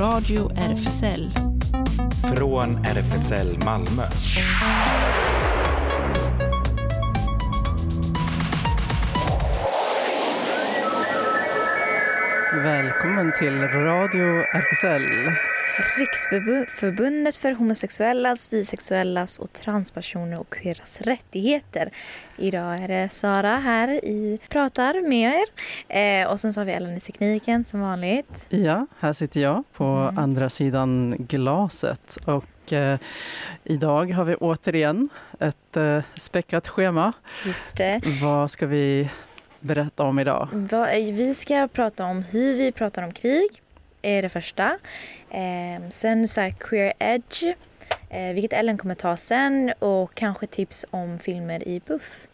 Radio RFSL. Från RFSL Malmö. Välkommen till Radio RFSL. Riksförbundet för homosexuellas, bisexuellas och transpersoner och queeras rättigheter. Idag är det Sara här i pratar med er. Eh, och sen så har vi Ellen i tekniken som vanligt. Ja, här sitter jag på mm. andra sidan glaset. Och eh, idag har vi återigen ett eh, späckat schema. Just det. Vad ska vi berätta om idag? Vi ska prata om hur vi pratar om krig är det första. Eh, sen så här queer edge, eh, vilket Ellen kommer ta sen och kanske tips om filmer i Buff.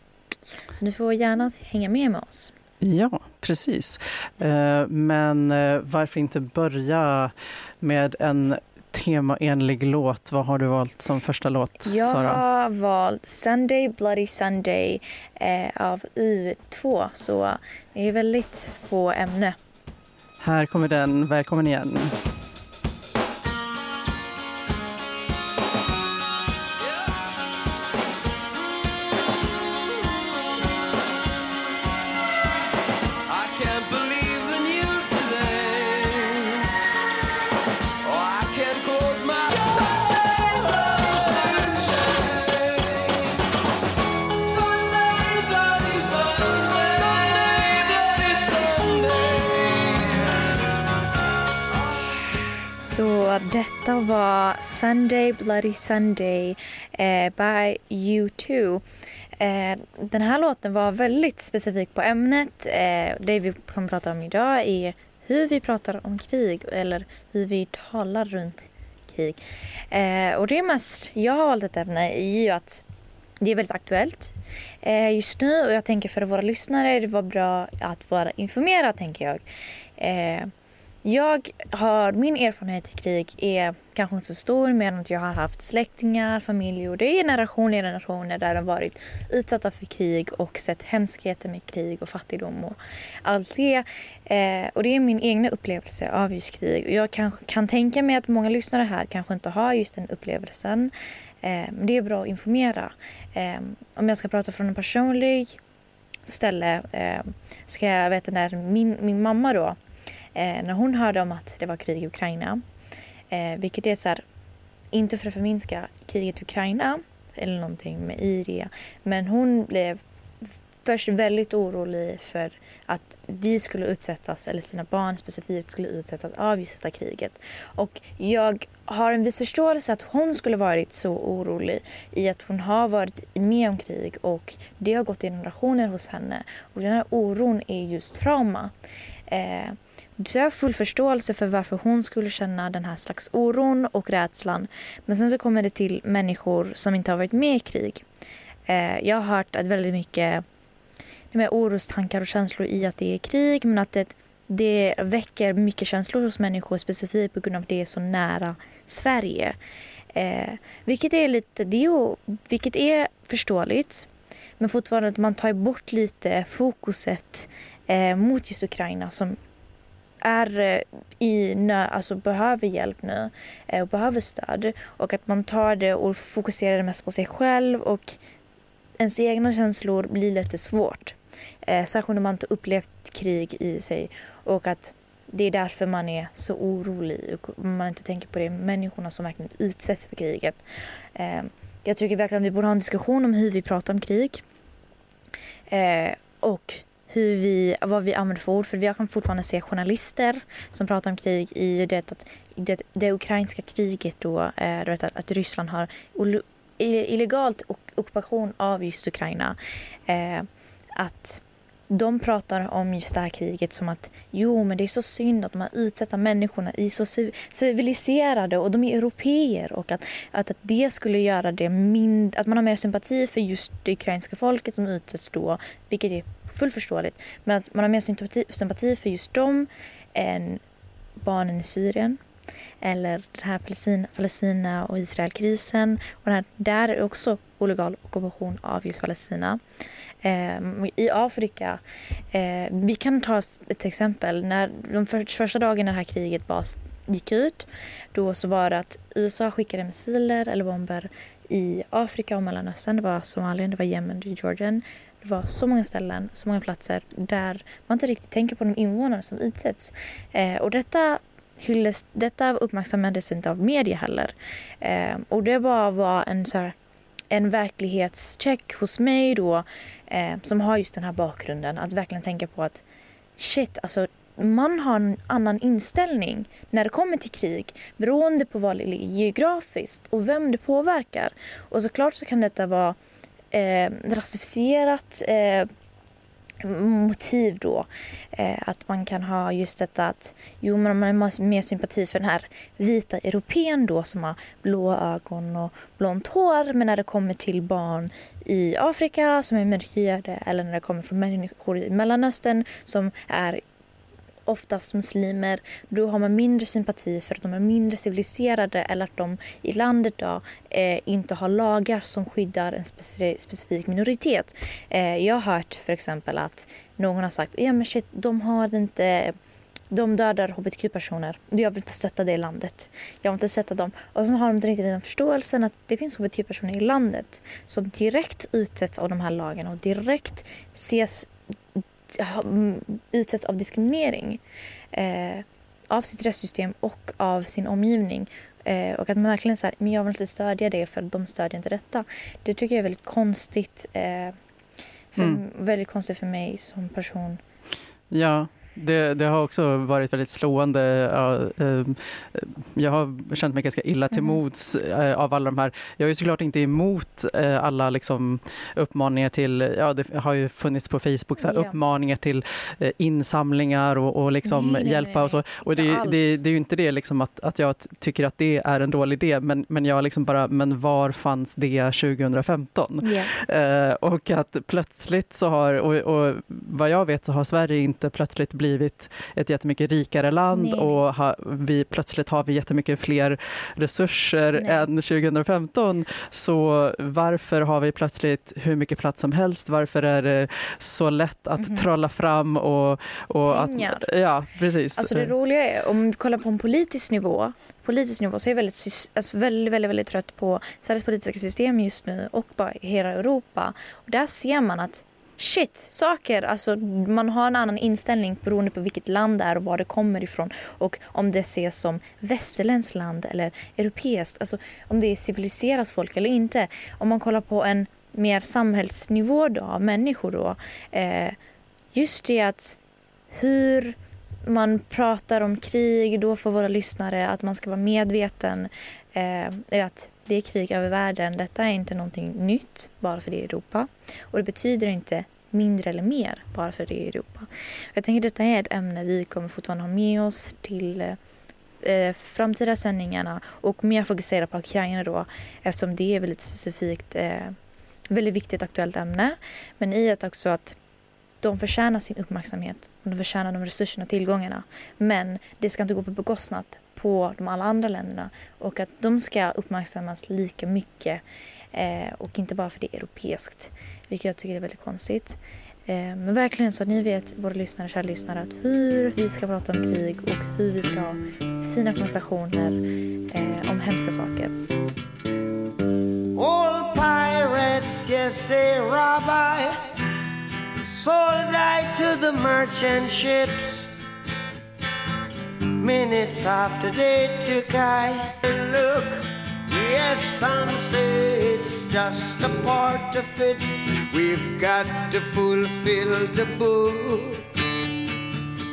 Så ni får gärna hänga med med oss. Ja, precis. Eh, men eh, varför inte börja med en temaenlig låt. Vad har du valt som första låt, Jag Sara? har valt Sunday Bloody Sunday av U2. Så det är väldigt på ämne. Här kommer den. Välkommen igen. Detta var Sunday Bloody Sunday eh, by U2. Eh, den här låten var väldigt specifik på ämnet. Eh, det vi kommer prata om idag är hur vi pratar om krig eller hur vi talar runt krig. Eh, och det mest jag har valt ett ämne är ju att det är väldigt aktuellt eh, just nu och jag tänker för våra lyssnare det var bra att vara informerad tänker jag. Eh, jag har, min erfarenhet i krig är kanske inte så stor men att jag har haft släktingar, familj och det är generationer i generationer där de varit utsatta för krig och sett hemskheter med krig och fattigdom och allt det. Eh, och det är min egna upplevelse av just krig och jag kan, kan tänka mig att många lyssnare här kanske inte har just den upplevelsen. Eh, men det är bra att informera. Eh, om jag ska prata från en personlig ställe eh, så kan jag veta när min, min mamma då Eh, när hon hörde om att det var krig i Ukraina, eh, vilket är så här, inte för att förminska kriget i Ukraina eller någonting med IRE, men hon blev först väldigt orolig för att vi skulle utsättas, eller sina barn specifikt skulle utsättas av just detta kriget. Och jag har en viss förståelse att hon skulle varit så orolig i att hon har varit med om krig och det har gått i generationer hos henne. Och den här oron är just trauma. Eh, så jag har full förståelse för varför hon skulle känna den här slags oron och rädslan. Men sen så kommer det till människor som inte har varit med i krig. Eh, jag har hört att väldigt mycket med orostankar och känslor i att det är krig men att det, det väcker mycket känslor hos människor specifikt på grund av att det är så nära Sverige. Eh, vilket är lite, det är, vilket är förståeligt men fortfarande att man tar bort lite fokuset eh, mot just Ukraina som är eh, i nö, alltså behöver hjälp nu eh, och behöver stöd och att man tar det och fokuserar mest på sig själv och ens egna känslor blir lite svårt. Eh, särskilt om man inte upplevt krig i sig och att det är därför man är så orolig och man inte tänker på det, människorna som verkligen utsätts för kriget. Jag tycker verkligen att vi borde ha en diskussion om hur vi pratar om krig. Och hur vi, vad vi använder för ord. För jag kan fortfarande se journalister som pratar om krig i det, att, det, det ukrainska kriget då, eh, att, att Ryssland har illegalt ockupation av just Ukraina. Eh, att de pratar om just det här kriget som att jo men det är så synd att de här utsatta människorna är så civiliserade och de är europeer och att, att, att det skulle göra det mindre, att man har mer sympati för just det ukrainska folket som utsätts då, vilket är fullt förståeligt. Men att man har mer sympati, sympati för just dem än barnen i Syrien. Eller den här Palestina, och Israelkrisen. Och den här, där är också illegal ockupation av just Palestina. Eh, I Afrika, eh, vi kan ta ett exempel. När de för, första dagen när det här kriget bas, gick ut. Då så var det att USA skickade missiler eller bomber i Afrika och Mellanöstern. Det var Somalien, det var Yemen, det var Georgien. Det var så många ställen, så många platser där man inte riktigt tänker på de invånare som utsätts. Eh, och detta hylles, detta uppmärksammades inte av media heller. Eh, och det bara var en, så här, en verklighetscheck hos mig då eh, som har just den här bakgrunden. Att verkligen tänka på att shit, alltså man har en annan inställning när det kommer till krig beroende på var det ligger geografiskt och vem det påverkar. Och såklart så kan detta vara eh, rasifierat eh, motiv då. Eh, att man kan ha just detta att jo, men man har mer sympati för den här vita europeen då som har blå ögon och blont hår. Men när det kommer till barn i Afrika som är mörkhyade eller när det kommer från människor i Mellanöstern som är oftast muslimer, då har man mindre sympati för att de är mindre civiliserade eller att de i landet då, eh, inte har lagar som skyddar en specifik minoritet. Eh, jag har hört för exempel att någon har sagt ja men shit, de har inte de dödar hbtq-personer. Jag vill inte stötta det landet. Jag vill inte stötta dem. Och så har de inte riktigt den förståelsen att det finns hbtq-personer i landet som direkt utsätts av de här lagarna och direkt ses utsätts av diskriminering eh, av sitt rättssystem och av sin omgivning. Eh, och att man verkligen säger men jag vill inte stödja det för de stödjer inte detta. Det tycker jag är väldigt konstigt. Eh, för, mm. Väldigt konstigt för mig som person. Ja, det, det, har också varit väldigt slående. Ehm, jag har känt mig ganska illa till mm. mods eh, av alla de här. Jag är såklart inte emot eh, alla liksom uppmaningar till, ja det har ju funnits på Facebook, så här, uppmaningar till eh, insamlingar och, och liksom nej, hjälpa nej, nej. och så. Och det, det, det, är ju inte det liksom att, att jag tycker att det är en dålig idé, men, men jag liksom bara, men var fanns det 2015? Yeah. och att plötsligt så har, och, och vad jag vet så har Sverige inte plötsligt blivit blivit ett jättemycket rikare land Nej. och ha, vi, plötsligt har vi jättemycket fler resurser Nej. än 2015. Så varför har vi plötsligt hur mycket plats som helst? Varför är det så lätt att mm. trolla fram och, och att... Ja, precis. Alltså det roliga är, om vi kollar på en politisk nivå politisk nivå så är jag väldigt, alltså väldigt, väldigt, väldigt trött på Sveriges politiska system just nu och bara hela Europa. Och där ser man att shit, saker. Alltså, man har en annan inställning beroende på vilket land det är och var det kommer ifrån. Och om det ses som västerländskt land eller europeiskt. Alltså om det är civiliserat folk eller inte. Om man kollar på en mer samhällsnivå då, av människor då. Eh, just det att hur man pratar om krig då för våra lyssnare, att man ska vara medveten eh, att det är krig över världen. Detta är inte någonting nytt bara för det är Europa. Och det betyder inte mindre eller mer bara för det är Europa. Jag tänker att detta är ett ämne vi kommer fortfarande ha med oss till eh, framtida sändningarna och mer fokusera på Ukraina då eftersom det är väldigt specifikt, eh, väldigt viktigt aktuellt ämne. Men i att också att de förtjänar sin uppmärksamhet och de förtjänar de resurserna och tillgångarna. Men det ska inte gå på bekostnad på de alla andra länderna och att de ska uppmärksammas lika mycket eh, och inte bara för det är europeiskt, vilket jag tycker är väldigt konstigt. Eh, men verkligen så att ni vet, våra lyssnare, kära lyssnare, att hur vi ska prata om krig och hur vi ska ha fina konversationer eh, om hemska saker. All pirates, yes they rob I Sold I to the merchant ships Minutes after they took I look. Yes, some say it's just a part of it. We've got to fulfill the book.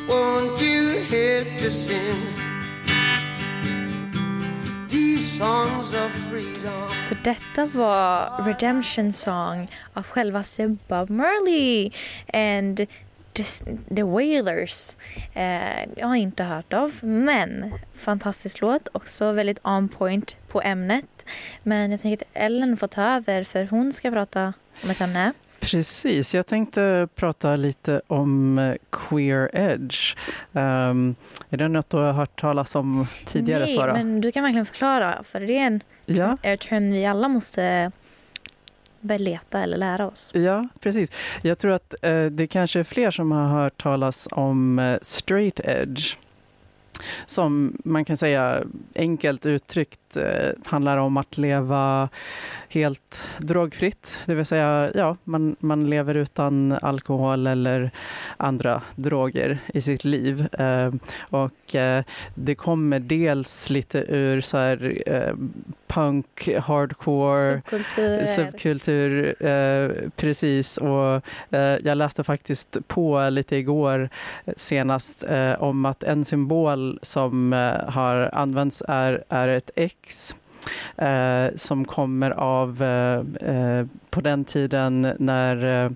Won't you help to sing? These songs of freedom. Så detta var Redemption Song av självaste Bob Marley. And The Wailers. Eh, jag har inte hört av, men fantastisk låt. Också väldigt on point på ämnet. Men jag tänker att Ellen får ta över för hon ska prata om ett ämne. Precis, jag tänkte prata lite om eh, queer edge. Um, är det något du har hört talas om tidigare, Nej, Sara? men du kan verkligen förklara, för det är en ja. term vi alla måste börja leta eller lära oss. Ja, precis. Jag tror att eh, det kanske är fler som har hört talas om eh, straight edge. som man kan säga enkelt uttryckt eh, handlar om att leva helt drogfritt. Det vill säga, ja, man, man lever utan alkohol eller andra droger i sitt liv. Eh, och eh, det kommer dels lite ur så här, eh, punk, hardcore, Subkultur. subkultur. Eh, precis, och eh, jag läste faktiskt på lite igår senast eh, om att en symbol som eh, har använts är, är ett X som kommer av eh, eh, på den tiden när eh,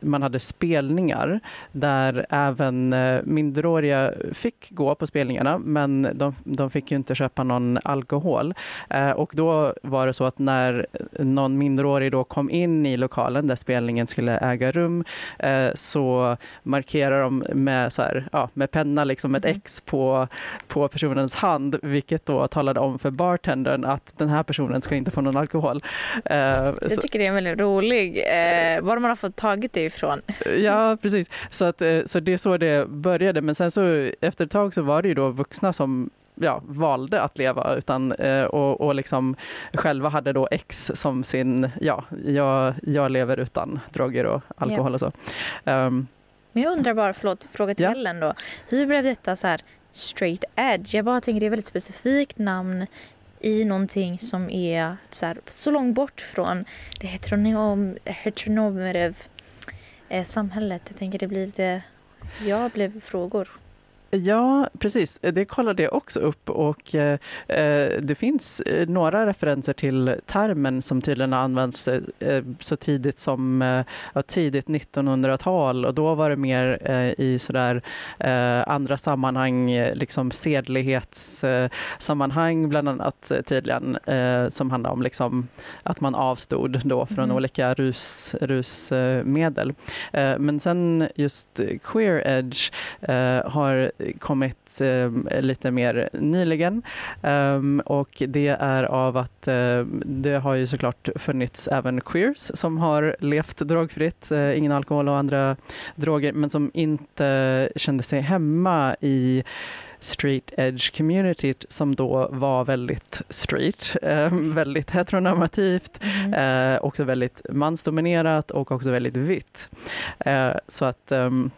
man hade spelningar där även eh, minderåriga fick gå på spelningarna men de, de fick ju inte köpa någon alkohol. Eh, och då var det så att när någon minderårig då kom in i lokalen där spelningen skulle äga rum eh, så markerar de med, så här, ja, med penna liksom ett X på, på personens hand vilket då talade om för bartendern att den här personen ska inte få någon alkohol. Eh, jag tycker det är väldigt rolig. Eh, var man har fått tagit det ifrån. Ja, precis. Så, att, eh, så det är så det började. Men sen så efter ett tag så var det ju då vuxna som ja, valde att leva utan, och, och liksom själva hade då X som sin, ja, jag, jag lever utan droger och alkohol och så. Um, Men jag undrar bara, förlåt, fråga till Ja. Ellen då. Hur blev detta så här straight edge? Jag bara tänker det är ett väldigt specifikt namn i någonting som är så, här, så långt bort från det heteronom, eh, samhället. Jag tänker det blir lite, jag blev frågor. Ja, precis. Det kollade jag också upp och eh, eh, det finns eh, några referenser till termen som tydligen har använts eh, så tidigt som eh, tidigt 1900-tal och då var det mer eh, i sådär eh, andra sammanhang, eh, liksom sedlighetssammanhang bland annat eh, tydligen, eh, som handlar om liksom att man avstod då från Mm. olika rus, rusmedel. Eh, men sen just queer edge eh, har kommit eh, lite mer nyligen. Um, och det är av att eh, det har ju såklart funnits även queers som har levt drogfritt, eh, ingen alkohol och andra droger, men som inte kände sig hemma i street edge communityt som då var väldigt street, eh, väldigt heteronormativt, Mm. eh, också väldigt mansdominerat och också väldigt vitt. Eh, så att ehm,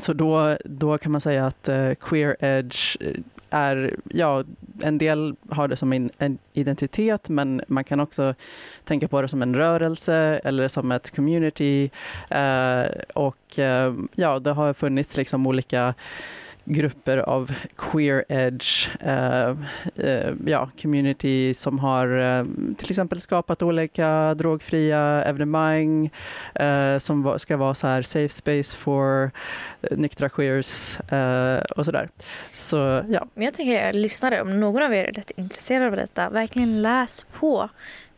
så då, då kan man säga att eh, queer edge eh, är, ja, en del har det som en, en identitet men man kan också tänka på det som en rörelse eller som ett community. Eh, och eh, ja, det har funnits liksom olika grupper av queer edge eh, eh, ja, community som har eh, till exempel skapat olika drogfria evenemang eh, som va- ska vara så här safe space for eh, nyktra queers eh, och sådär. Så ja, Men jag tänker er lyssnare, om någon av er är rätt intresserad av detta, verkligen läs på.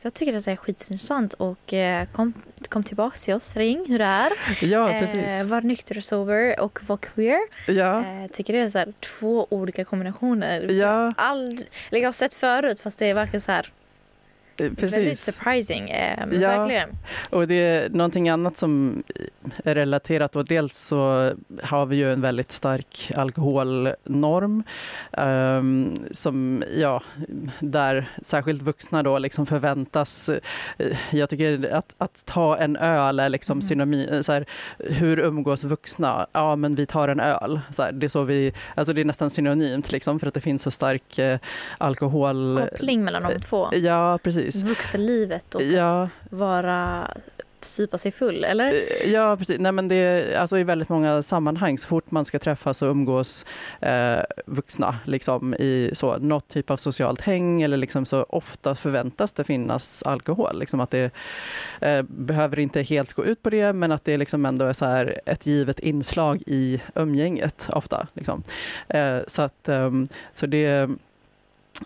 Jag tycker att det är skitintressant och eh, kom, kom tillbaka till oss, ring hur det är. ja Eh, precis. var nykter och sober och var queer. Ja, Eh, tycker det är så här, två olika kombinationer. ja All, jag har sett förut fast det är verkligen så här, väldigt precis. surprising. Eh, Ja. Verkligen. Och det är någonting annat som är relaterat och dels så har vi ju en väldigt stark alkoholnorm ehm, som, ja, där särskilt vuxna då liksom förväntas, eh, jag tycker att, att ta en öl är liksom Mm. synonym, så här, hur umgås vuxna? Ja men vi tar en öl. Så här, det, är så vi, alltså det är nästan synonymt liksom för att det finns så stark eh, alkohol. Koppling mellan de två. Ja precis. Vuxenlivet och Ja. att vara supa sig full, eller? Ja, precis. Nej, men det är, alltså, I väldigt många sammanhang, så fort man ska träffas och umgås eh, vuxna liksom, i så, något typ av socialt häng eller liksom, så ofta förväntas det finnas alkohol. Liksom, att det eh, behöver inte helt gå ut på det, men att det liksom ändå är så här, ett givet inslag i umgänget ofta. Liksom. Eh, så, att, ehm, så det eh,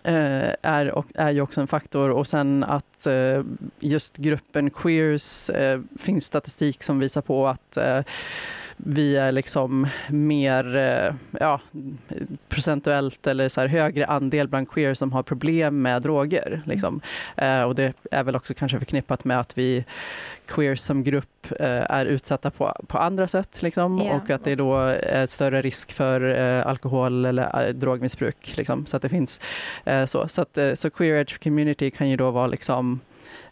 Eh, är, och, är ju också en faktor. Och sen att eh, just gruppen queers, eh, finns statistik som visar på att eh, vi är liksom mer eh, ja, procentuellt eller så högre andel bland queer som har problem med droger. Liksom. Eh, och det är väl också kanske förknippat med att vi queer som grupp eh, är utsatta på, på andra sätt liksom, Ja. och att det då är större risk för alkohol eller drogmissbruk. Liksom, så att det finns så. Så, att, så queer edge community kan ju då vara liksom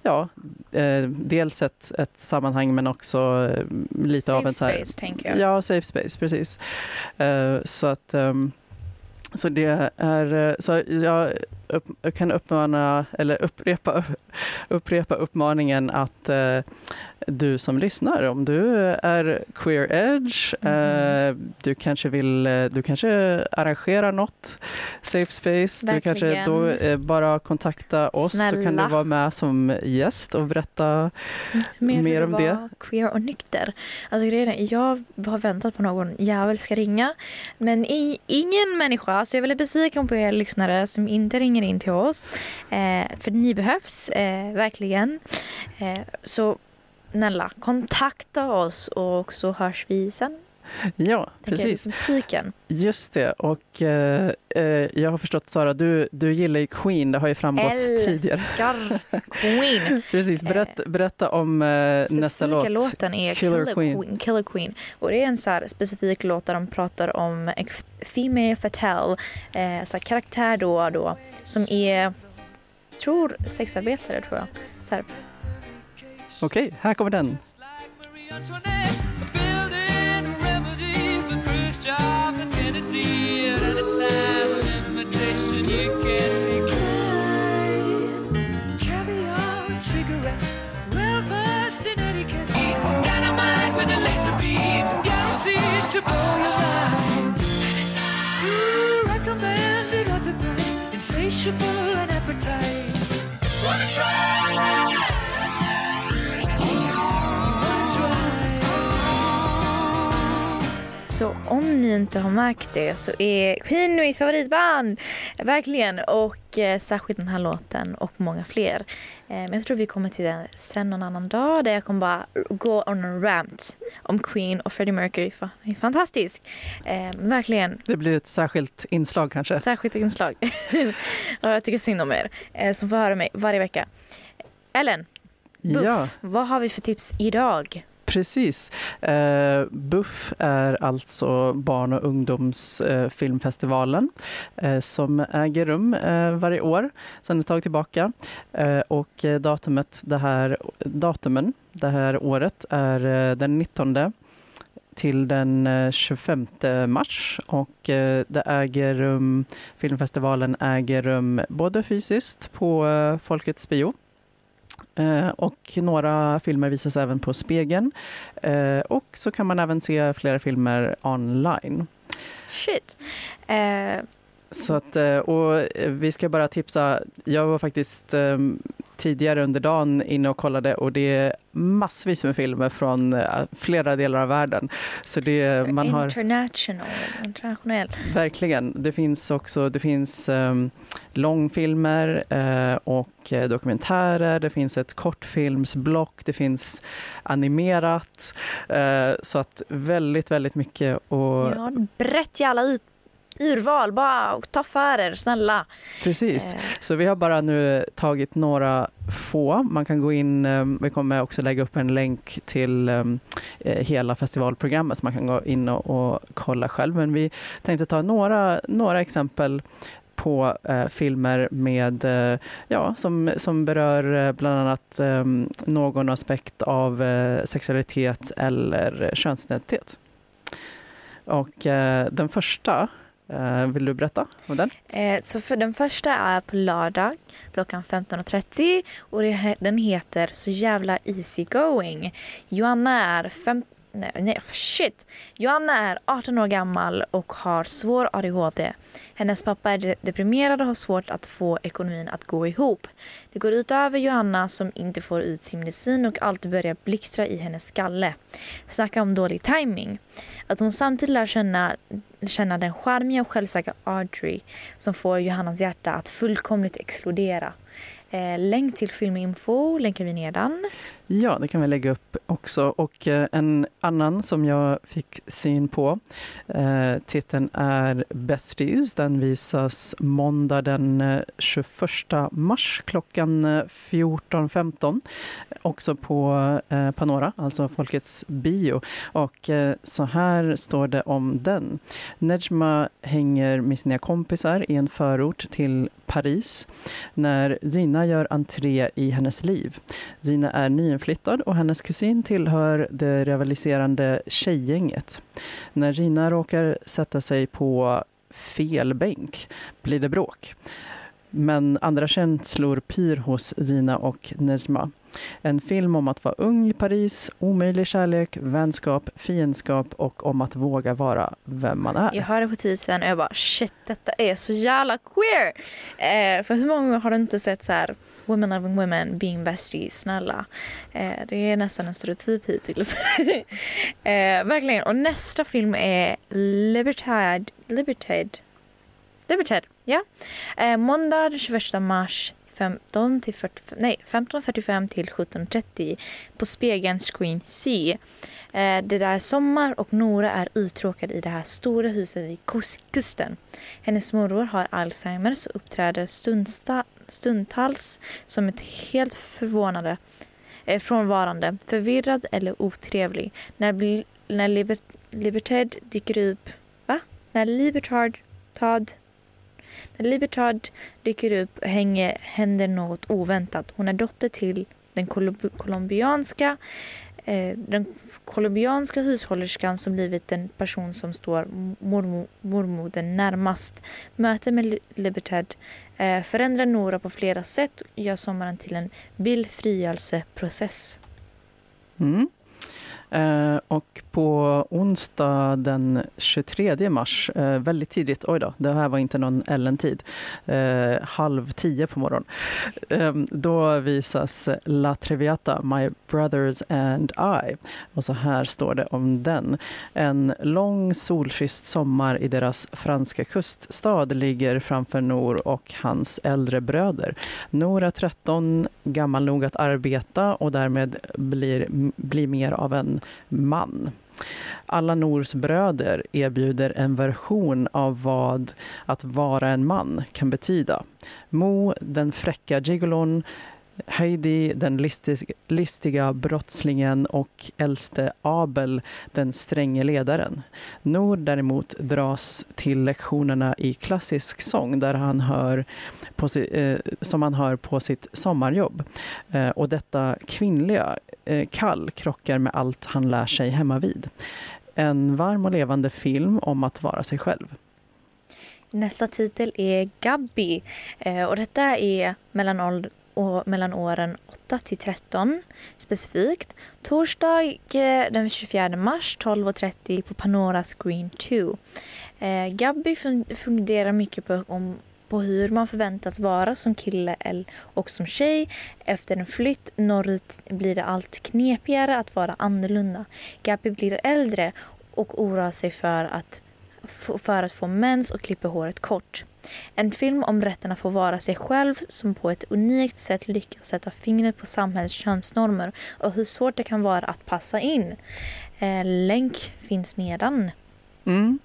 Ja, eh, dels ett, ett sammanhang men också eh, lite Safe av en här, space, tänker jag. Ja, safe space, precis. Eh, så att ehm, så det är, eh, så jag upp, kan uppmana, eller upprepa, upprepa uppmaningen att eh, du som lyssnar, om du är queer edge, eh, du kanske vill, eh, du kanske arrangerar något safe space, du kanske Verkligen. då eh, bara kontakta oss så kan Snälla. du vara med som gäst och berätta Mer, Mer hur om det queer och nykter. Alltså grejen är, jag har väntat på någon jävel ska ringa. Men i, ingen människa, så jag är väldigt besviken på er lyssnare som inte ringer in till oss. Eh, för ni behövs, eh, verkligen. Eh, så snälla, kontakta oss och så hörs vi sen. Ja, tänker precis. Musiken. Just det. Och eh, eh, jag har förstått, Sara, du, du gillar ju Queen. Det har ju framgått tidigare. Älskar Queen. Precis. Berätta, berätta om eh, nästa specifika låt. låten är Killer Killer, Queen. Queen. Killer Queen. Och det är en så här specifik låt där de pratar om female fatale, eh, så här karaktär då, då som är, tror sexarbetare tror jag. Okej, här kommer den. Khrushchev and Kennedy. At any time, an invitation you can take. Caviar and cigarettes, well versed in etiquette. Dynamite with a laser beam, guaranteed to blow your mind. Ooh, recommended at the price, insatiable and appetite. Wanna try? Så om ni inte har märkt det så är Queen mitt favoritband. Verkligen. Och eh, särskilt den här låten och många fler. Eh, men jag tror vi kommer till den sen någon annan dag där jag kommer bara gå on a rant om Queen och Freddie Mercury. Är fantastisk. Eh, verkligen. Det blir ett särskilt inslag kanske. Särskilt inslag. och jag tycker synd om er eh, som får höra mig varje vecka. Ellen, Buff, Ja, vad har vi för tips idag? Precis. Eh, Buff är alltså barn och ungdomsfilmfestivalen eh, som äger rum eh, varje år sedan ett tag tillbaka. Eh, och datumet det här, datumen det här året är eh, den 19 till den eh, 25 mars och eh, det äger rum, filmfestivalen äger rum både fysiskt på eh, Folkets bio eh, Eh, och några filmer visas även på Spegeln eh, och så kan man även se flera filmer online. Shit. Eh, så att, eh, och eh, vi ska bara tipsa, jag var faktiskt eh, tidigare under dagen inne och kollade och det är massvis med filmer från flera delar av världen. Så det, så man har international. internationell. verkligen, det finns också, det finns um, långfilmer eh, och dokumentärer, det finns ett kortfilmsblock, det finns animerat. Eh, så att väldigt, väldigt mycket och Ja, brett jävla ut, urval. Bara ta för er, snälla. precis. Eh, Så vi har bara nu tagit några få. Man kan gå in, eh, vi kommer också lägga upp en länk till eh, hela festivalprogrammet så man kan gå in och, och kolla själv. Men vi tänkte ta några, några exempel på eh, filmer med, eh, ja, som, som berör eh, bland annat någon aspekt av sexualitet eller könsidentitet. Och den första, Eh, vill du berätta om den? eh, så för den första är på lördag klockan 15.30 och det, den heter Så jävla easy going. Joanna är fem, nej, nej, shit. Joanna är 18 år gammal och har svår ADHD. Hennes pappa är deprimerad och har svårt att få ekonomin att gå ihop. Det går ut över som inte får ut sin medicin och allt börjar blixtra i hennes skalle. Snacka om dålig timing. Att hon samtidigt lär känna, känna den charmiga och självsäkra Audrey som får Johannas hjärta att fullkomligt explodera. Eh, länk till filminfo länkar vi nedan. Ja, det kan vi lägga upp också. Och eh, en annan som jag fick syn på, eh, titeln är Besties. Den visas måndag den eh, 21 mars klockan eh, 14.15. Också på eh, Panora, alltså Folkets bio. Och eh, så här står det om den. Nejma hänger med sina kompisar i en förort till Paris när Zina gör entré i hennes liv. Zina är nyinflyttad och hennes kusin tillhör det rivaliserande tjejgänget. När Gina råkar sätta sig på fel bänk blir det bråk. Men andra känslor pyr hos Gina och Nejma. En film om att vara ung i Paris, omöjlig kärlek, vänskap, fiendskap och om att våga vara vem man är. Jag hörde på titeln och jag bara shit, detta är så jävla queer! Eh, för hur många gånger har du inte sett så här Women loving women being besties, snälla. Eh, det är nästan en stereotyp hittills. eh, verkligen. Och nästa film är Libertad. Libertad. Libertad, ja. Eh, måndag den 21 mars 15 till 45, nej, 15.45 till 17.30 på spegeln Screen C. Eh, det där är sommar och Nora är uttråkad i det här stora huset vid kusten. Hennes morbror har Alzheimers och uppträder stundsta, stundtals som ett helt förvånande, eh, frånvarande, förvirrad eller otrevlig. När, när Liber, Libertad dyker upp, va? När Libertad Tad när Libertad dyker upp hänger, händer något oväntat. Hon är dotter till den kolumbianska eh, den colombianska hushållerskan som blivit den person som står mormo, mormodern närmast. Mötet med Libertad eh, förändrar Nora på flera sätt och gör sommaren till en vild frigörelseprocess. Mm. Eh, och på onsdag den 23 mars, eh, väldigt tidigt, oj då, det här var inte någon Ellen-tid, eh, halv tio på morgonen, ehm, då visas La Traviata, My Brothers and I. Och så här står det om den. En lång solkysst sommar i deras franska kuststad ligger framför Nor och hans äldre bröder. Nor är 13, gammal nog att arbeta och därmed blir, blir mer av en man. Alla Nors bröder erbjuder en version av vad att vara en man kan betyda. Mo, den fräcka gigolon, Heidi, den listiga, listiga brottslingen och äldste Abel, den stränge ledaren. Nor däremot dras till lektionerna i klassisk sång där han hör på si, eh, som han hör på sitt sommarjobb. Eh, och detta kvinnliga eh, kall krockar med allt han lär sig hemma vid. En varm och levande film om att vara sig själv. Nästa titel är Gabby eh, och detta är mellan ålder och mellan åren 8 till 13 specifikt. Torsdag eh, den 24 mars 12.30 på Panora Screen 2. Eh, Gabby funderar mycket på, om, på hur man förväntas vara som kille och som tjej. Efter en flytt norrut blir det allt knepigare att vara annorlunda. Gabby blir äldre och oroar sig för att, för att få mens och klipper håret kort. En film om rätten att få vara sig själv som på ett unikt sätt lyckas sätta fingret på samhällets könsnormer och hur svårt det kan vara att passa in. Eh, länk finns nedan. Mm.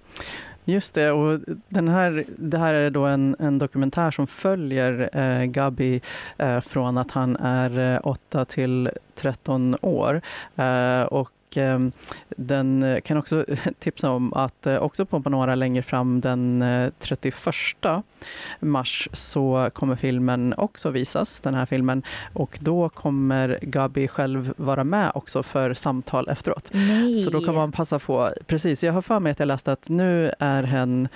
Just det, och den här, det här är då en, en dokumentär som följer eh, Gabi eh, från att han är eh, 8 till 13 år. Eh, och Ehm, den kan också tipsa om att eh, också på Panora längre fram den 31 eh, mars så kommer filmen också visas, den här filmen. Och då kommer Gabi själv vara med också för samtal efteråt. Nej. Så då kan man passa på. Precis, jag har för mig att jag läste att nu är hen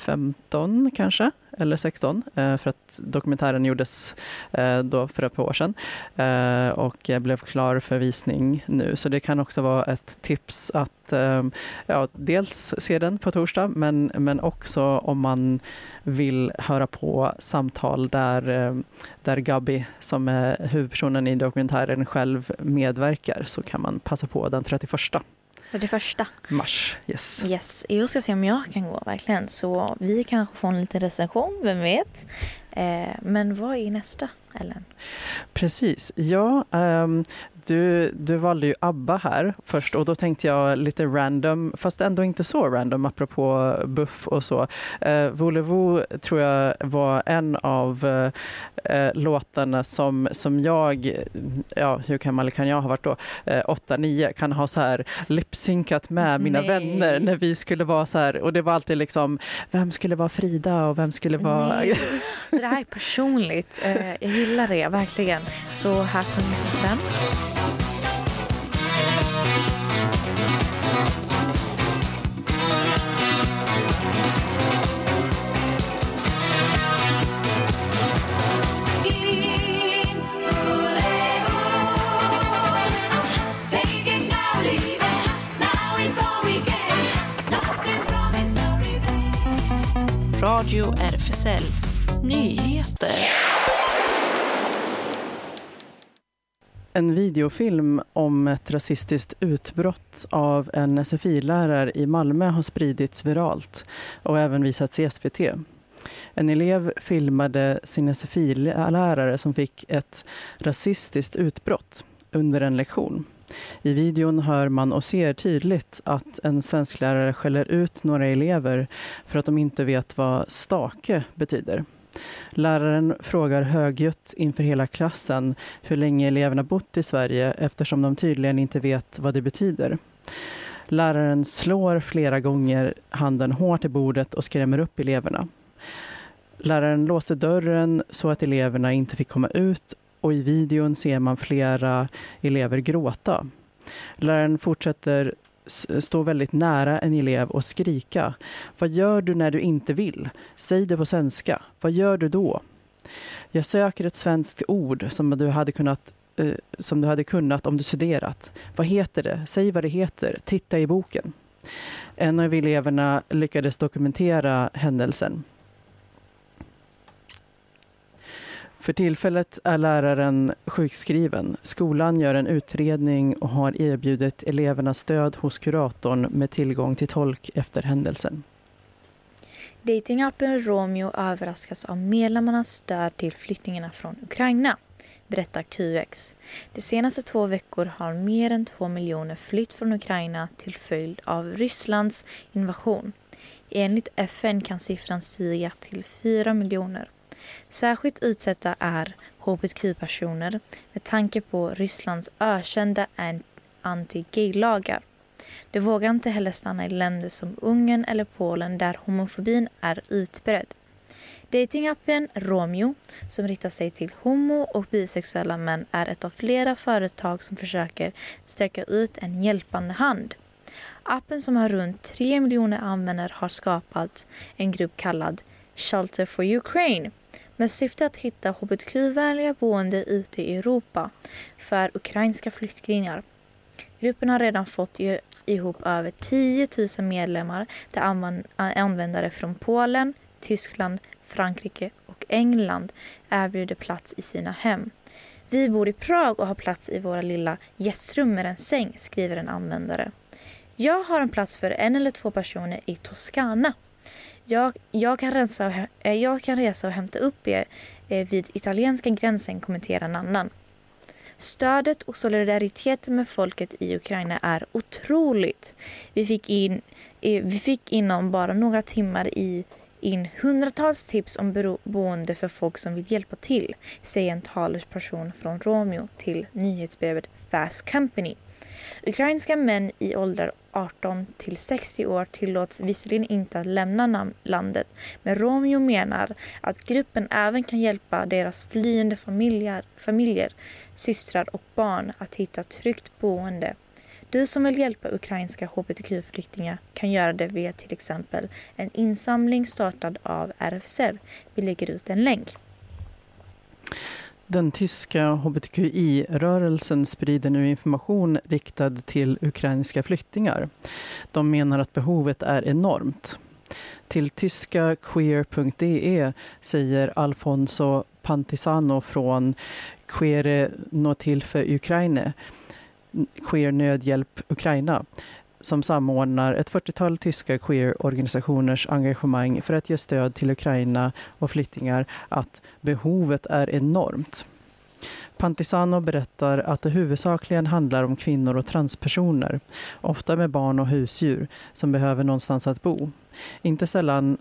15 kanske, eller 16, eh, för att dokumentären gjordes eh, då för ett par år sedan eh, och blev klar för visning nu. Så det kan också vara ett tips att ja, dels se den på torsdag, men, men också om man vill höra på samtal där, där Gabi, som är huvudpersonen i dokumentären, själv medverkar, så kan man passa på den 31. Det första. Mars, yes. Yes, jag ska se om jag kan gå verkligen. Så vi kanske får en liten recension, vem vet. Eh, men vad är nästa, Ellen? Precis, ja. Um, Du, du valde ju ABBA här först och då tänkte jag lite random, fast ändå inte så random apropå Buff och så. Eh, Voulez-vous tror jag var en av eh, låtarna som, som jag, ja hur gammal kan jag ha varit då, eh, 8-9, kan ha så här lipsynkat med mina Nej. vänner när vi skulle vara så här och det var alltid liksom, vem skulle vara Frida och vem skulle vara... Nej. Så det här är personligt. Eh, jag gillar det verkligen. Så här kommer nästa fem. Radio RFSL Nyheter. En videofilm om ett rasistiskt utbrott av en SFI-lärare i Malmö har spridits viralt och även visats i SVT. En elev filmade sin SFI-lärare som fick ett rasistiskt utbrott under en lektion. I videon hör man och ser tydligt att en svensklärare skäller ut några elever för att de inte vet vad stake betyder. Läraren frågar högljutt inför hela klassen hur länge eleverna bott i Sverige eftersom de tydligen inte vet vad det betyder. Läraren slår flera gånger handen hårt i bordet och skrämmer upp eleverna. Läraren låste dörren så att eleverna inte fick komma ut och i videon ser man flera elever gråta. Läraren fortsätter stå väldigt nära en elev och skrika. Vad gör du när du inte vill? Säg det på svenska. Vad gör du då? Jag söker ett svenskt ord som du hade kunnat eh, som du hade kunnat om du studerat. Vad heter det? Säg vad det heter. Titta i boken. En av eleverna lyckades dokumentera händelsen. För tillfället är läraren sjukskriven. Skolan gör en utredning och har erbjudit eleverna stöd hos kuratorn med tillgång till tolk efter händelsen. Datingappen Romeo överraskas av medlemmarnas stöd till flyktingarna från Ukraina, berättar QX. De senaste två veckor har mer än två miljoner flytt från Ukraina till följd av Rysslands invasion. Enligt FN kan siffran stiga till fyra miljoner. Särskilt utsatta är hbtq-personer med tanke på Rysslands ökända anti-gay-lagar. De vågar inte heller stanna i länder som Ungern eller Polen där homofobin är utbredd. Datingappen Romeo, som riktar sig till homo och bisexuella män, är ett av flera företag som försöker sträcka ut en hjälpande hand. Appen som har runt 3 miljoner användare har skapat en grupp kallad Shelter for Ukraine med syfte att hitta hbtq-vänliga boende ute i Europa för ukrainska flyktingar. Gruppen har redan fått ihop över 10 000 medlemmar där användare från Polen, Tyskland, Frankrike och England erbjuder plats i sina hem. Vi bor i Prag och har plats i våra lilla gästrum med en säng, skriver en användare. Jag har en plats för en eller två personer i Toscana. Jag, jag, kan, rensa och, eh, jag kan resa och hämta upp er eh, vid italienska gränsen, kommenterar en annan. Stödet och solidariteten med folket i Ukraina är otroligt. Vi fick, in, eh, vi fick inom bara några timmar i, in hundratals tips om boende för folk som vill hjälpa till, säger en talesperson från Romeo till nyhetsbrevet Fast Company. Ukrainska män i åldrar 18 till 60 år tillåts visserligen inte att lämna landet men Romeo menar att gruppen även kan hjälpa deras flyende familjer, familjer, systrar och barn att hitta tryggt boende. Du som vill hjälpa ukrainska hbtq-flyktingar kan göra det via till exempel en insamling startad av RFSL. Vi lägger ut en länk. Den tyska hbtqi-rörelsen sprider nu information riktad till ukrainska flyktingar. De menar att behovet är enormt. Till tyska queer.de säger Alfonso Pantisano från Queere Notilfe Ukraine, Queer Nödhjälp Ukraina som samordnar ett 40-tal tyska queer-organisationers engagemang för att ge stöd till Ukraina och flyktingar att behovet är enormt. Pantisano berättar att det huvudsakligen handlar om kvinnor och transpersoner, ofta med barn och husdjur, som behöver någonstans att bo. Inte sällan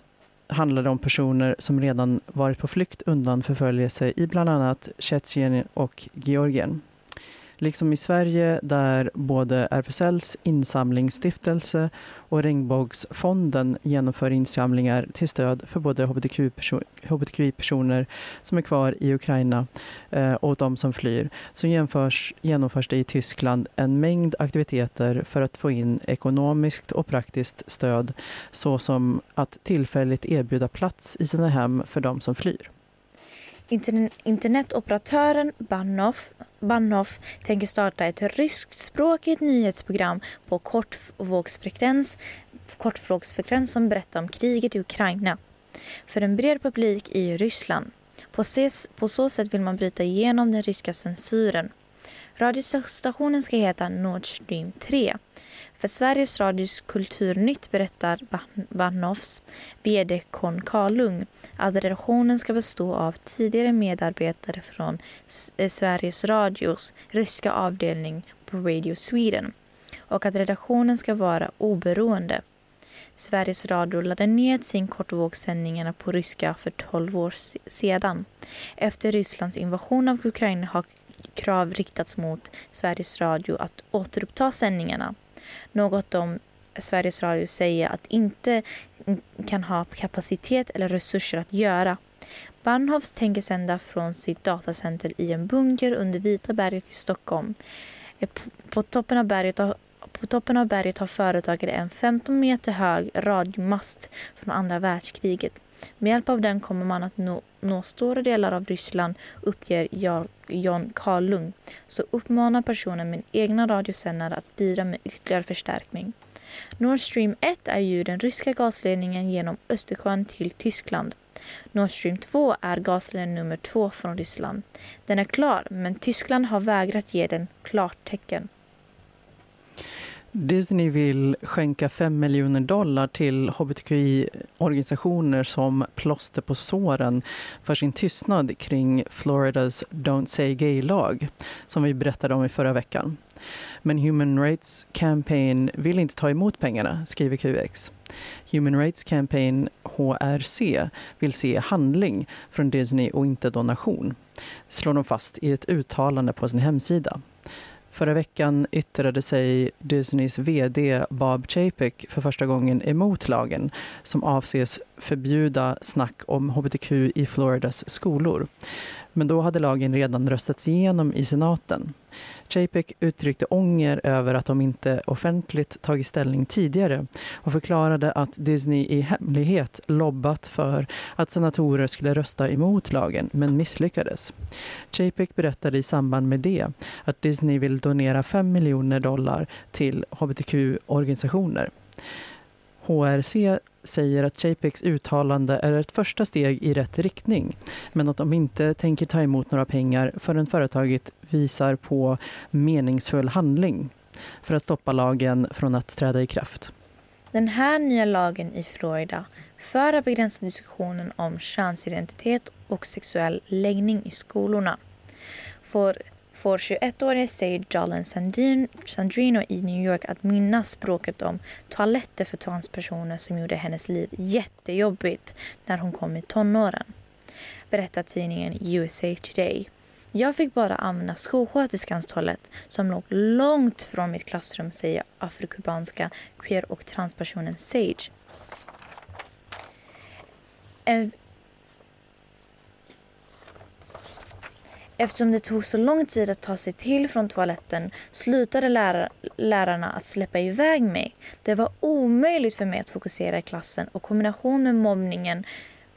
handlar det om personer som redan varit på flykt undan förföljelse i bland annat Tjetjenien och Georgien. Liksom i Sverige där både RFSLs insamlingsstiftelse och Regnbågsfonden genomför insamlingar till stöd för både hbtqi-personer som är kvar i Ukraina eh, och de som flyr, så genomförs, genomförs det i Tyskland en mängd aktiviteter för att få in ekonomiskt och praktiskt stöd såsom att tillfälligt erbjuda plats i sina hem för de som flyr. Internetoperatören Bahnhof, Bahnhof tänker starta ett ryskspråkigt nyhetsprogram på kortvågsfrekvens, kortvågsfrekvens som berättar om kriget i Ukraina för en bred publik i Ryssland. På, ses, på så sätt vill man bryta igenom den ryska censuren. Radiostationen ska heta Nord Stream 3 för Sveriges Radios Kulturnytt berättar Bahnhofs VD Kon Karlung att redaktionen ska bestå av tidigare medarbetare från eh, Sveriges Radios ryska avdelning på Radio Sweden och att redaktionen ska vara oberoende. Sveriges Radio laddade ned sin kortvågssändningarna på ryska för 12 år sedan. Efter Rysslands invasion av Ukraina har krav riktats mot Sveriges Radio att återuppta sändningarna. Något om Sveriges Radio säger att inte kan ha kapacitet eller resurser att göra. Bahnhofs tänker sända från sitt datacenter i en bunker under Vita berget i Stockholm. Eh, på toppen av berget har, på toppen av berget har företaget en 15 meter hög radiomast från andra världskriget. Med hjälp av den kommer man att nå, nå stora delar av Ryssland, uppger Jan Karlung, så uppmanar personen med egna radiosändare att bidra med ytterligare förstärkning. Nord Stream 1 är ju den ryska gasledningen genom Östersjön till Tyskland. Nord Stream 2 är gasledning nummer två från Ryssland. Den är klar, men Tyskland har vägrat ge den klartecken. Disney vill skänka 5 miljoner dollar till hbtqi-organisationer som plåster på såren för sin tystnad kring Floridas Don't Say Gay-lag, som vi berättade om i förra veckan. Men Human Rights Campaign vill inte ta emot pengarna, skriver QX. Human Rights Campaign, HRC, vill se handling från Disney och inte donation, slår de fast i ett uttalande på sin hemsida. Förra veckan yttrade sig Disneys VD Bob Chapek för första gången emot lagen som avses förbjuda snack om hbtq i Floridas skolor. Men då hade lagen redan röstats igenom i senaten. Chapek uttryckte ånger över att de inte offentligt tagit ställning tidigare och förklarade att Disney i hemlighet lobbat för att senatorer skulle rösta emot lagen, men misslyckades. Chapek berättade i samband med det att Disney vill donera 5 miljoner dollar till hbtq-organisationer. HRC säger att JPEGs uttalande är ett första steg i rätt riktning men att de inte tänker ta emot några pengar förrän företaget visar på meningsfull handling för att stoppa lagen från att träda i kraft. Den här nya lagen i Florida för att begränsa diskussionen om könsidentitet och sexuell läggning i skolorna får får 21-årige Sage Jolin Sandrino i New York att minnas språket om toaletter för transpersoner som gjorde hennes liv jättejobbigt när hon kom i tonåren. Berättar tidningen USA Today. Jag fick bara använda skolsköterskans toalett som låg långt från mitt klassrum, säger afrokubanska queer och transpersonen Sage. En Eftersom det tog så lång tid att ta sig till från toaletten slutade lärar lärarna att släppa iväg mig. Det var omöjligt för mig att fokusera i klassen och kombination med mobbningen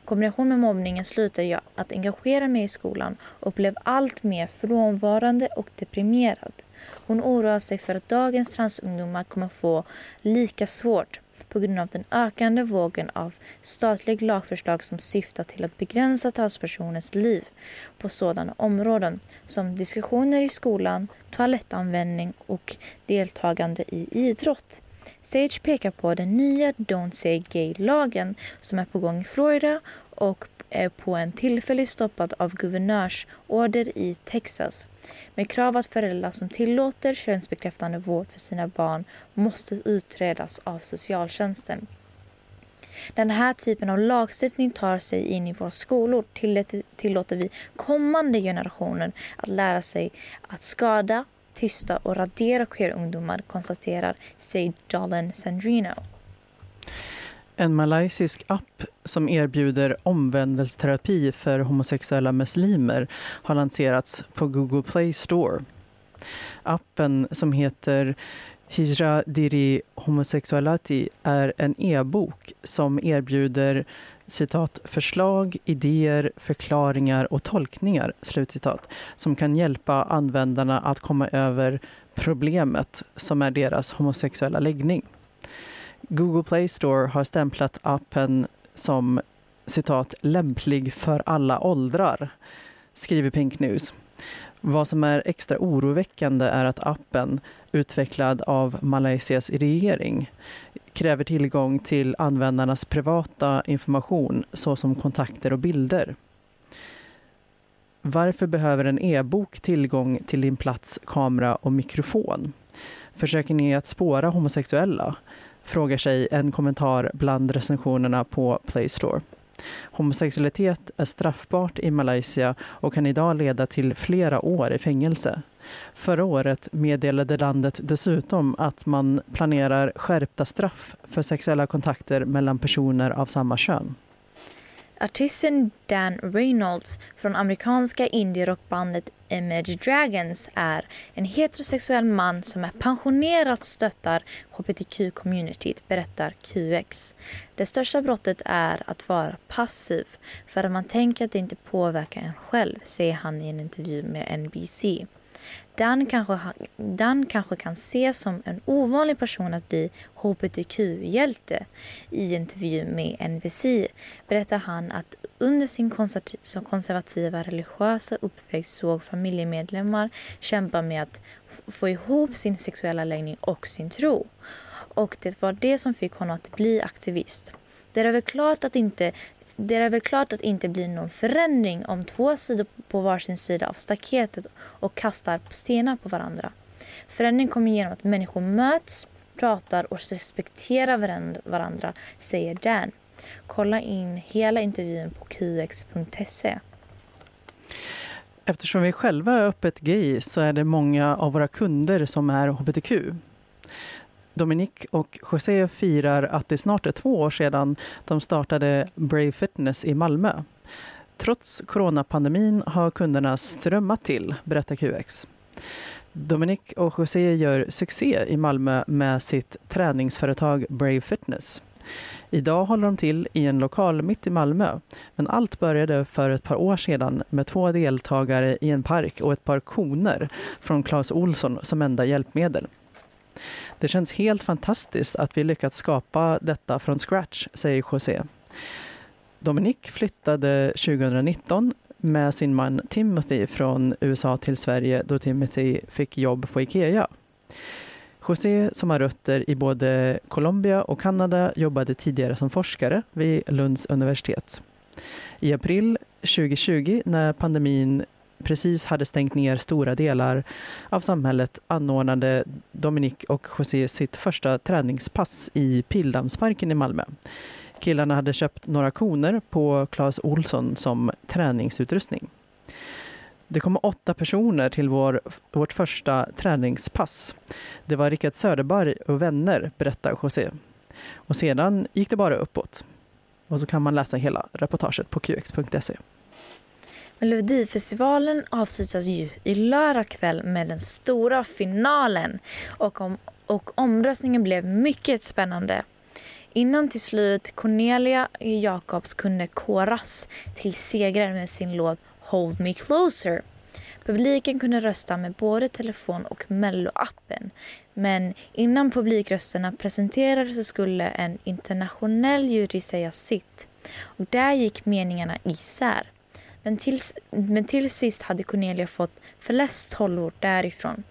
kombination med mobbningen slutade jag att engagera mig i skolan och blev allt mer frånvarande och deprimerad. Hon oroar sig för att dagens transungdomar kommer få lika svårt på grund av den ökande vågen av statliga lagförslag som syftar till att begränsa talspersoners liv på sådana områden som diskussioner i skolan, toalettanvändning och deltagande i idrott. Sage pekar på den nya Don't Say Gay-lagen som är på gång i Florida och på en tillfälligt stoppad av guvernörsorder i Texas med krav att föräldrar som tillåter könsbekräftande vård för sina barn måste utredas av socialtjänsten. Den här typen av lagstiftning tar sig in i våra skolor tillåter vi kommande generationer att lära sig att skada, tysta och radera queer-ungdomar, konstaterar Sage Dolan Sandrino. En malaysisk app som erbjuder omvändelseterapi för homosexuella muslimer har lanserats på Google Play Store. Appen som heter Hijra Diri Homosexualati, är en e-bok som erbjuder citat, förslag, idéer, förklaringar och tolkningar slutcitat, som kan hjälpa användarna att komma över problemet som är deras homosexuella läggning. Google Play Store har stämplat appen som citat, lämplig för alla åldrar, skriver Pink News. Vad som är extra oroväckande är att appen, utvecklad av Malaysias regering, kräver tillgång till användarnas privata information såsom kontakter och bilder. Varför behöver en e-bok tillgång till din plats, kamera och mikrofon? Försöker ni att spåra homosexuella? Frågar sig en kommentar bland recensionerna på Play Store. Homosexualitet är straffbart i Malaysia och kan idag leda till flera år i fängelse. Förra året meddelade landet dessutom att man planerar skärpta straff för sexuella kontakter mellan personer av samma kön. Artisten Dan Reynolds från amerikanska indierockbandet Image Dragons är en heterosexuell man som är pensionerat stöttar hbtq-communityt, berättar QX. Det största brottet är att vara passiv för att man tänker att det inte påverkar en själv, säger han i en intervju med NBC. Dan kanske, den kanske kan ses som en ovanlig person att bli hbtq-hjälte. I intervju med NBC berättar han att under sin konservativa religiösa uppväxt såg familjemedlemmar kämpa med att få ihop sin sexuella läggning och sin tro. Och det var det som fick honom att bli aktivist. Det är väl klart att inte det är väl klart att det inte blir någon förändring om två sidor på varsin sida av staketet och kastar stenar på varandra. Förändring kommer genom att människor möts, pratar och respekterar varandra, säger Dan. Kolla in hela intervjun på qx.se. Eftersom vi själva är öppet gay så är det många av våra kunder som är hbtq. Dominique och José firar att det snart är två år sedan de startade Brave Fitness i Malmö. Trots coronapandemin har kunderna strömmat till, berättar QX. Dominique och José gör succé i Malmö med sitt träningsföretag Brave Fitness. Idag håller de till i en lokal mitt i Malmö. Men allt började för ett par år sedan med två deltagare i en park och ett par koner från Clas Olsson som enda hjälpmedel. Det känns helt fantastiskt att vi lyckats skapa detta från scratch, säger José. Dominique flyttade 2019 med sin man Timothy från USA till Sverige då Timothy fick jobb på Ikea. José, som har rötter i både Colombia och Kanada, jobbade tidigare som forskare vid Lunds universitet. I april 2020, när pandemin precis hade stängt ner stora delar av samhället anordnade Dominique och José sitt första träningspass i Pildammsparken i Malmö. Killarna hade köpt några koner på Clas Olsson som träningsutrustning. Det kom åtta personer till vår, vårt första träningspass. Det var Rickard Söderberg och vänner, berättar José. Och sedan gick det bara uppåt. Och så kan man läsa hela reportaget på qx.se. Melodifestivalen avslutas ju i lördag kväll med den stora finalen och, om, och omröstningen blev mycket spännande. Innan till slut Cornelia Jacobs kunde koras till segrare med sin låt Hold Me Closer. Publiken kunde rösta med både telefon och melloappen. Men innan publikrösterna presenterades så skulle en internationell jury säga sitt. Och där gick meningarna isär. Men till, men till sist hade Cornelia fått flest tollor därifrån.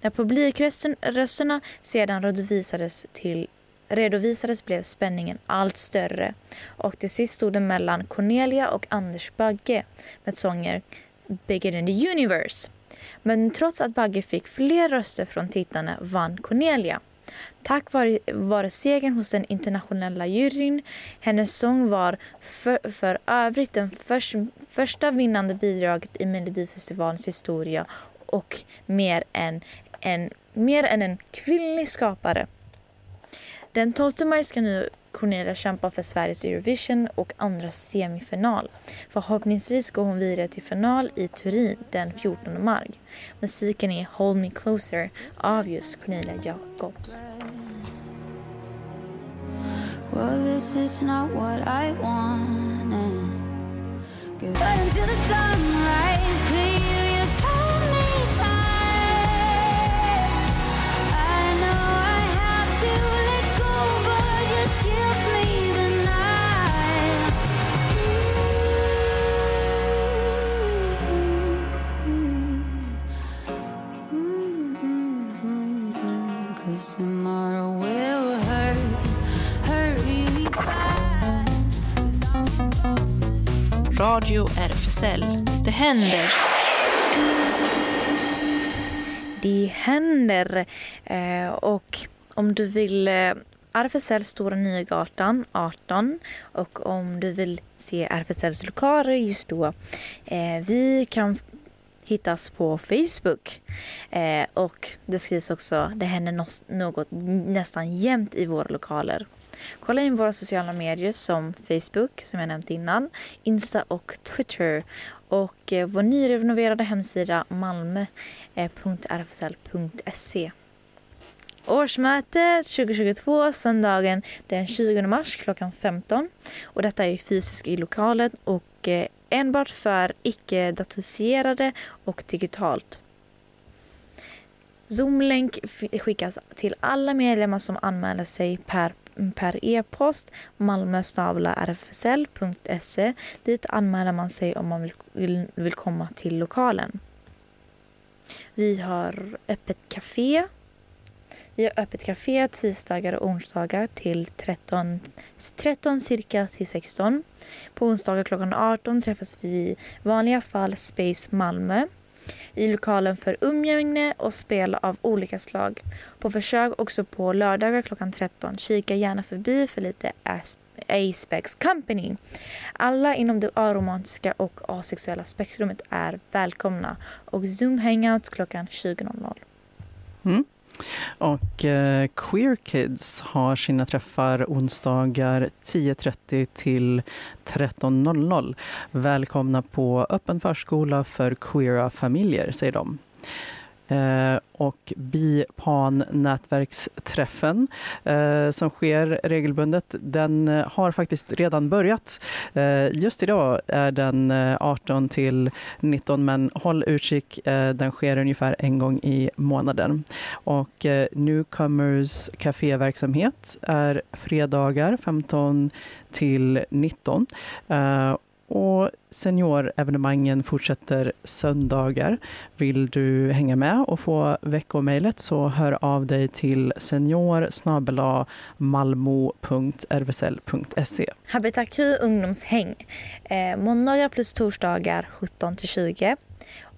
När publikrösterna sedan redovisades till redovisades blev spänningen allt större och till sist stod det mellan Cornelia och Anders Bagge med sånger Bigger than the universe. Men trots att Bagge fick fler röster från tittarna vann Cornelia. Tack vare, vare segern hos den internationella juryn. Hennes sång var för, för övrigt den förs, första vinnande bidraget i Melodifestivalens historia och mer än en, mer än en kvinnlig skapare. Den 12 maj ska nu Cornelia kämpar för Sveriges Eurovision och andra semifinal. Förhoppningsvis går hon vidare till final i Turin den 14 maj. Musiken är Hold Me Closer av just Cornelia Jacobs. Well, this is not what I wanted. But until the sunrise, please Radio RFSL. Det händer. Det händer. Eh, och om du vill eh, RFSL Stora Nygatan 18 och om du vill se RFSLs lokaler just då. Eh, vi kan hittas på Facebook. Eh, och det skrivs också, det händer nås- något nästan jämt i våra lokaler. Kolla in våra sociala medier som Facebook, som jag nämnt innan, Insta och Twitter. Och eh, vår nyrenoverade hemsida malmo.rfsl.se. Eh, Årsmöte 2022 söndagen den 20 mars klockan 15. Och detta är fysiskt i lokalen och eh, enbart för icke-datoriserade och digitalt. Zoom-länk skickas till alla medlemmar som anmäler sig per, per e-post malmö.rfsl.se. Dit anmäler man sig om man vill, vill, vill komma till lokalen. Vi har öppet café. Vi har öppet café tisdagar och onsdagar till 13, 13 cirka till 16. På onsdagar klockan 18 träffas vi i vanliga fall Space Malmö i lokalen för umgänge och spel av olika slag. På försök också på lördagar klockan 13. Kika gärna förbi för lite Aspex Company. Alla inom det aromantiska och asexuella spektrumet är välkomna och Zoom Hangouts klockan 20.00. Mm. Och eh, Queer Kids har sina träffar onsdagar 10.30 till 13.00. Välkomna på öppen förskola för queera familjer, säger de. Eh, och BIPAN-nätverksträffen eh, som sker regelbundet, den eh, har faktiskt redan börjat. Eh, just idag är den eh, 18 till 19, men håll utkik. Eh, den sker ungefär en gång i månaden. Och Newcomers kaféverksamhet är fredagar 15 till 19. Och seniorevenemangen fortsätter söndagar. Vill du hänga med och få veckomejlet så hör av dig till senior malmo.rvsl.se. Habitat Q ungdomshäng. Eh, måndagar plus torsdagar 17 till 20.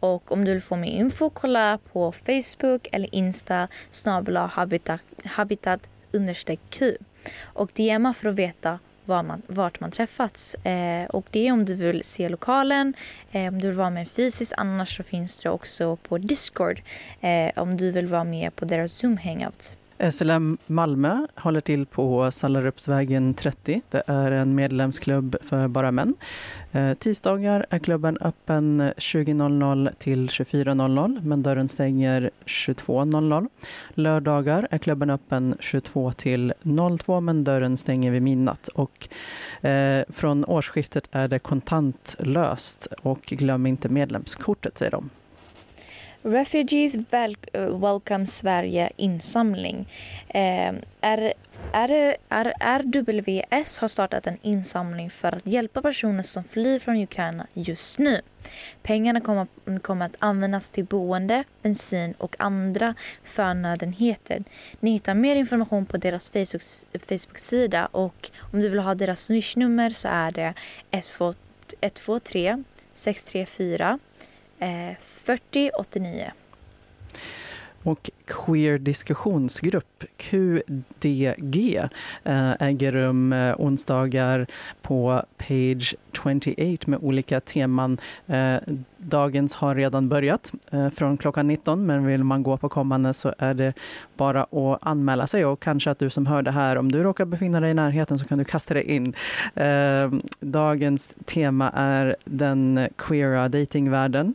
Och om du vill få mer info kolla på Facebook eller Insta snabel habitat, habitat understreck Q. Och DMa för att veta var man, vart man träffats. Eh, och det är om du vill se lokalen, eh, om du vill vara med fysiskt. Annars så finns det också på Discord eh, om du vill vara med på deras Zoom-hangout. SLM Malmö håller till på Sallarupsvägen 30. Det är en medlemsklubb för bara män. Eh, tisdagar är klubben öppen 20.00 till 24.00 men dörren stänger 22.00. Lördagar är klubben öppen 22 till 02 men dörren stänger vid midnatt. Och, eh, från årsskiftet är det kontantlöst och glöm inte medlemskortet säger de. Refugees eh, Welcome Sverige insamling. Eh, är RWS har startat en insamling för att hjälpa personer som flyr från Ukraina just nu. Pengarna kommer, kommer att användas till boende, bensin och andra förnödenheter. Ni hittar mer information på deras Facebook- Facebook-sida och om du vill ha deras swishnummer så är det 123-634-4089. Eh, och Queer diskussionsgrupp, QDG, eh, äger rum eh, onsdagar på Page 28 med olika teman. Eh, dagens har redan börjat från klockan 19 men vill man gå på kommande så är det bara att anmäla sig och kanske att du som hör det här, om du råkar befinna dig i närheten så kan du kasta dig in. Dagens tema är den queera datingvärlden.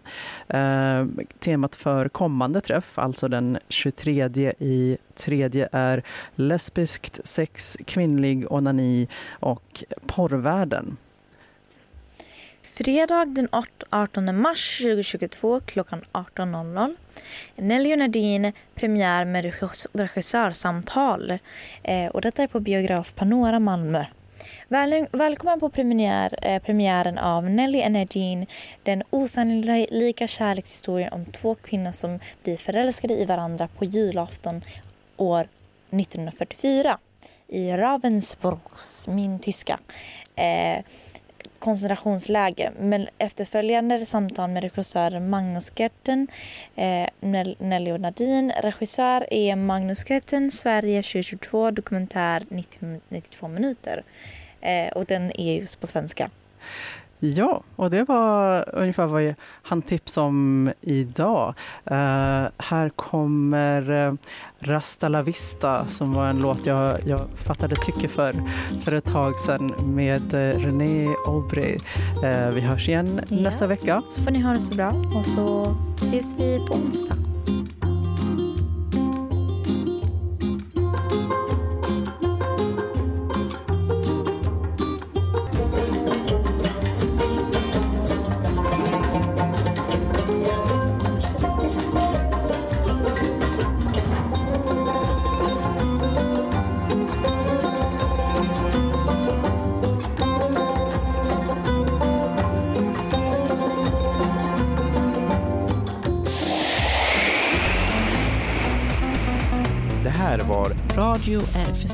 Temat för kommande träff, alltså den 23 i tredje är lesbiskt sex, kvinnlig onani och porrvärlden. Fredag den 18 mars 2022 klockan 18.00. Nelly och Nadine premiär med regissörsamtal. Eh, och detta är på biograf Panora Malmö. Väl, välkommen på premiär, eh, premiären av Nelly och Nadine. Den osannolika kärlekshistorien om två kvinnor som blir förälskade i varandra på julafton år 1944 i Ravensbrück, min tyska. Eh, koncentrationsläge. Men efterföljande samtal med regissören Magnus Gerten, eh, Nelly och Nadine. Regissör är Magnus Gerten, Sverige 2022, dokumentär 90, 92 minuter. Eh, och den är just på svenska. Ja, och det var ungefär vad jag hann tipsa om idag. Eh, här kommer uh, Rasta La Vista som var en låt jag, jag fattade tycke för för ett tag sedan med uh, René Aubry. Eh, vi hörs igen Ja. nästa vecka. Så får ni ha det så bra och så ses vi på onsdag.